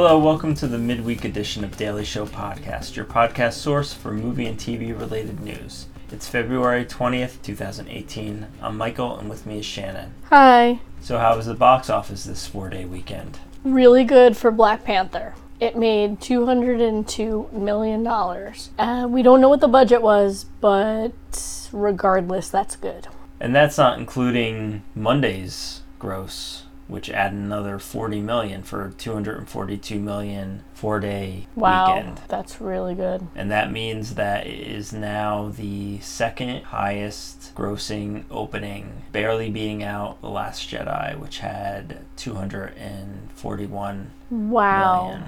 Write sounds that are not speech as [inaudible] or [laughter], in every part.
Hello, welcome to the midweek edition of Daily Show Podcast, your podcast source for movie and TV related news. It's February 20th, 2018. I'm Michael, and with me is Shannon. Hi. So, how was the box office this four day weekend? Really good for Black Panther. It made $202 million. Uh, we don't know what the budget was, but regardless, that's good. And that's not including Monday's gross, which added another 40 million for 242 million four day weekend. Wow. weekend. That's really good. And that means that it is now the second highest grossing opening, barely beating out The Last Jedi, which had 241 Wow. million.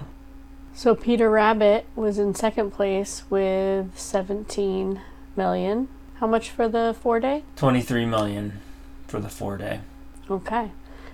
So Peter Rabbit was in second place with 17 million. How much for the four day? 23 million for the four day. Okay.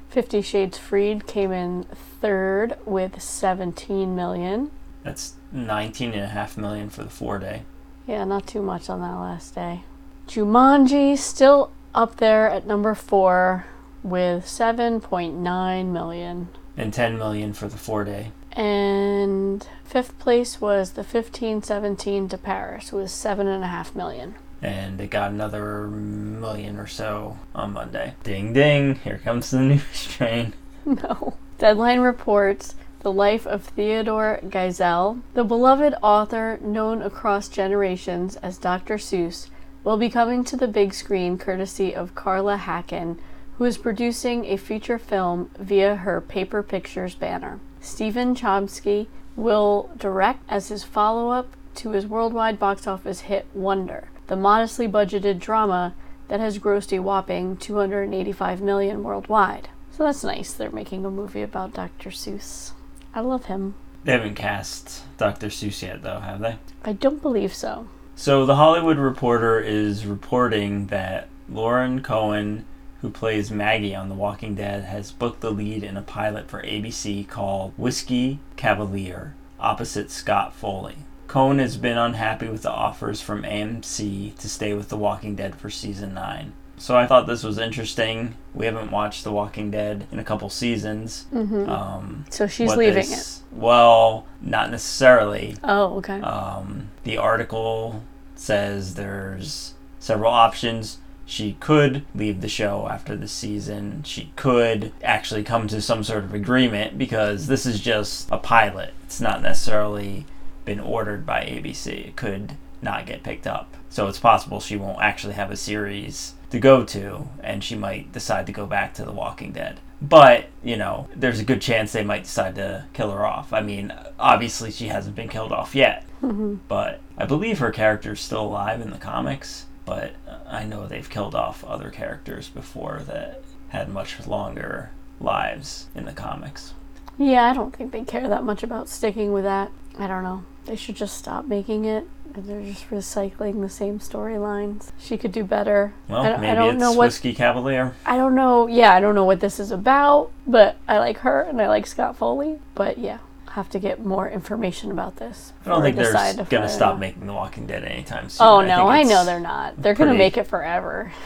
Fifty Shades Freed came in third with 17 million. That's 19.5 million for the four day. Yeah, not too much on that last day. Jumanji still up there at number four with 7.9 million. And 10 million for the four day. And fifth place was the 1517 to Paris with 7.5 million. And it got another million or so on Monday. Ding ding, here comes the [laughs] news train. No. Deadline reports the life of Theodore Geisel, the beloved author known across generations as Dr. Seuss, will be coming to the big screen courtesy of Carla Hacken, who is producing a feature film via her Paper Pictures banner. Stephen Chbosky will direct as his follow up to his worldwide box office hit Wonder, the modestly budgeted drama that has grossed a whopping 285 million worldwide. So that's nice. They're making a movie about Dr. Seuss. I love him. They haven't cast Dr. Seuss yet, though, have they? I don't believe so. So, The Hollywood Reporter is reporting that Lauren Cohan, who plays Maggie on The Walking Dead, has booked the lead in a pilot for ABC called Whiskey Cavalier, opposite Scott Foley. Cohan has been unhappy with the offers from AMC to stay with The Walking Dead for season 9. So I thought this was interesting. We haven't watched The Walking Dead in a couple seasons. hmm Um, so she's leaving it. Well, not necessarily. Oh, okay. Um, the article says there's several options. She could leave the show after the season. She could actually come to some sort of agreement because this is just a pilot. It's not necessarily been ordered by ABC. It could not get picked up. So it's possible she won't actually have a series to go to and she might decide to go back to The Walking Dead. But, you know, there's a good chance they might decide to kill her off. I mean, obviously she hasn't been killed off yet hmm but I believe her character is still alive in the comics. But I know they've killed off other characters before that had much longer lives in the comics. Yeah, I don't think they care that much about sticking with that. I don't know. They should just stop making it. They're just recycling the same storylines. She could do better. Well, I don't, maybe I don't it's know what Whiskey Cavalier. I don't know. Yeah, I don't know what this is about, but I like her and I like Scott Foley. But yeah, have to get more information about this. I don't think they're decide s- if gonna stop making The Walking Dead anytime soon. Oh no, think I know they're not. They're gonna make it forever. [laughs]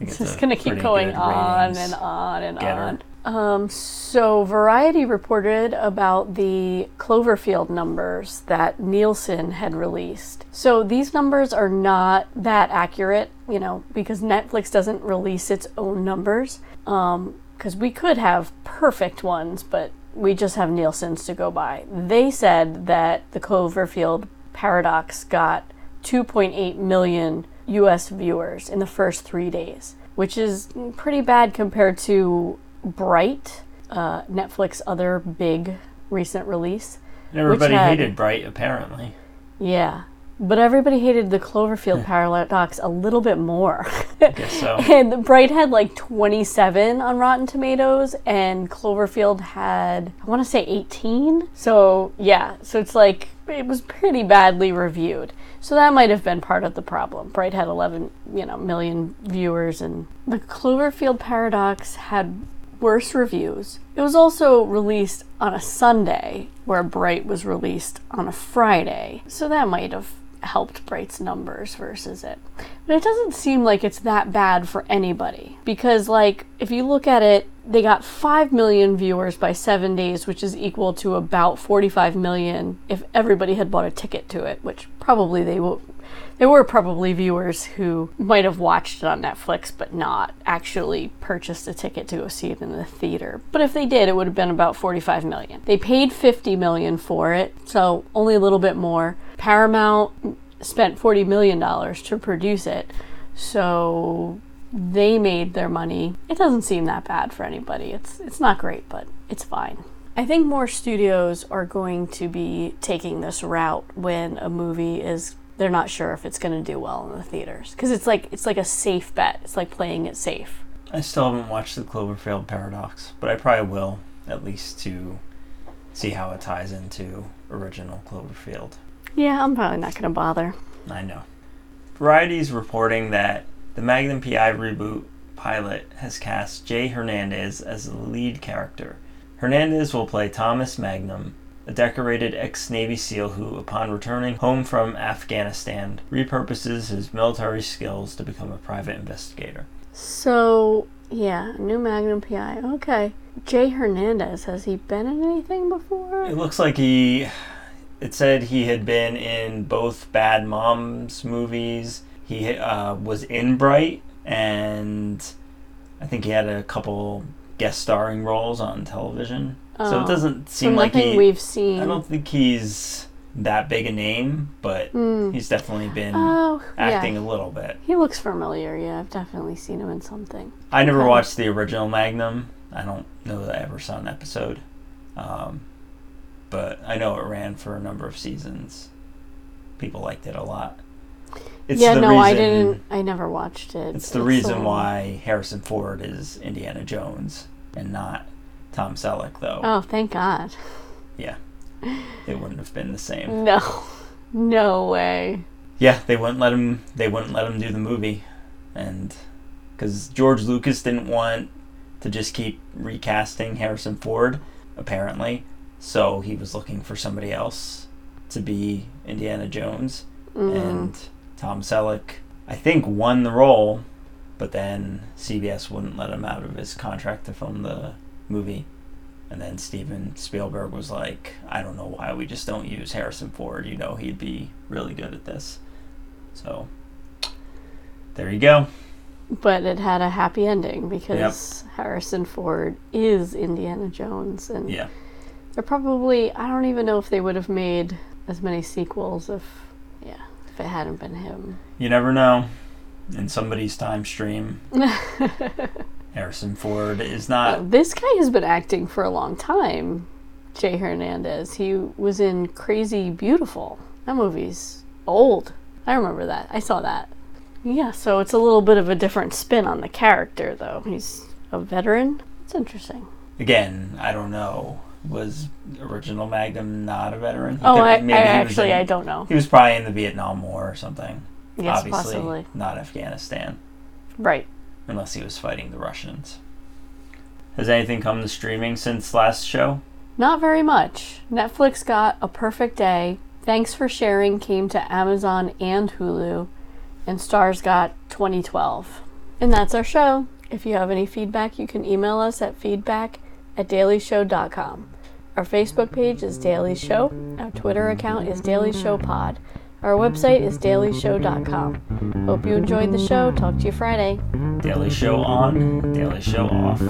It's it's just gonna keep going on and on and on. Um, so Variety reported about the Cloverfield numbers that Nielsen had released. So these numbers are not that accurate, you know, because Netflix doesn't release its own numbers. Um, because we could have perfect ones, but we just have Nielsen's to go by. They said that the Cloverfield Paradox got 2.8 million US viewers in the first three days, which is pretty bad compared to Bright, uh, Netflix other big recent release. And everybody had- hated Bright, apparently. Yeah. But everybody hated the Cloverfield Paradox a little bit more. I guess so. [laughs] and Bright had like 27 on Rotten Tomatoes, and Cloverfield had, I want to say 18. So, yeah, so it's like, it was pretty badly reviewed. So that might have been part of the problem. Bright had 11, you know, million viewers, and the Cloverfield Paradox had worse reviews. It was also released on a Sunday, where Bright was released on a Friday. So that might have helped Bright's numbers versus it. But it doesn't seem like it's that bad for anybody because, like, if you look at it, they got 5 million viewers by seven days, which is equal to about 45 million if everybody had bought a ticket to it, which probably they will. There were probably viewers who might have watched it on Netflix but not actually purchased a ticket to go see it in the theater. But if they did, it would have been about 45 million. They paid 50 million for it, so only a little bit more. Paramount spent 40 million dollars to produce it. So they made their money. It doesn't seem that bad for anybody. It's it's not great, but it's fine. I think more studios are going to be taking this route when a movie is they're not sure if it's going to do well in the theaters because it's like it's like a safe bet. It's like playing it safe. I still haven't watched the Cloverfield Paradox, but I probably will at least to see how it ties into original Cloverfield. Yeah, I'm probably not going to bother. I know. Variety's reporting that the Magnum PI reboot pilot has cast Jay Hernandez as the lead character. Hernandez will play Thomas Magnum, a decorated ex Navy SEAL who, upon returning home from Afghanistan, repurposes his military skills to become a private investigator. So, yeah, new Magnum PI. Okay. Jay Hernandez, has he been in anything before? It looks like he. It said he had been in both Bad Moms movies. He uh, was in Bright, and I think he had a couple guest starring roles on television. So Oh. it doesn't So seem like nothing he. we've seen. I don't think he's that big a name, but he's definitely been Oh, acting yeah. a little bit. He looks familiar. Yeah, I've definitely seen him in something. I never Okay. watched the original Magnum. I don't know that I ever saw an episode. Um, but I know it ran for a number of seasons. People liked it a lot. It's yeah, the no, I didn't. I never watched it. It's the reason so- why Harrison Ford is Indiana Jones and not Tom Selleck, though. Oh, thank God. Yeah. It wouldn't have been the same. No, no way. Yeah, they wouldn't let him. They wouldn't let him do the movie, and because George Lucas didn't want to just keep recasting Harrison Ford, apparently, so he was looking for somebody else to be Indiana Jones, Mm. and Tom Selleck, I think, won the role, but then CBS wouldn't let him out of his contract to film the movie. And then Steven Spielberg was like, I don't know why we just don't use Harrison Ford. You know, he'd be really good at this. So, there you go. But it had a happy ending because Harrison Ford is Indiana Jones, and Yeah. they're probably. I don't even know if they would have made as many sequels if, yeah, if it hadn't been him. You never know. In somebody's time stream, [laughs] Harrison Ford is Uh, not. this guy has been acting for a long time. Jay Hernandez. He was in Crazy Beautiful. That movie's old. I remember that. I saw that. Yeah, so it's a little bit of a different spin on the character, though. He's a veteran. It's interesting. Again, I don't know. Was original Magnum not a veteran? He Oh, I, I actually in- I don't know. He was probably in the Vietnam War or something. Yes, Obviously, possibly. not Afghanistan, Right. Unless he was fighting the Russians. Has anything come to streaming since last show? Not very much. Netflix got A Perfect Day. Thanks for Sharing came to Amazon and Hulu. And Starz got 2012. And that's our show. If you have any feedback, you can email us at feedback at dailyshow.com. Our Facebook page is Daily Show. Our Twitter account is Daily Show Pod. Our website is dailyshow.com. Hope you enjoyed the show. Talk to you Friday. Daily Show on, Daily Show off.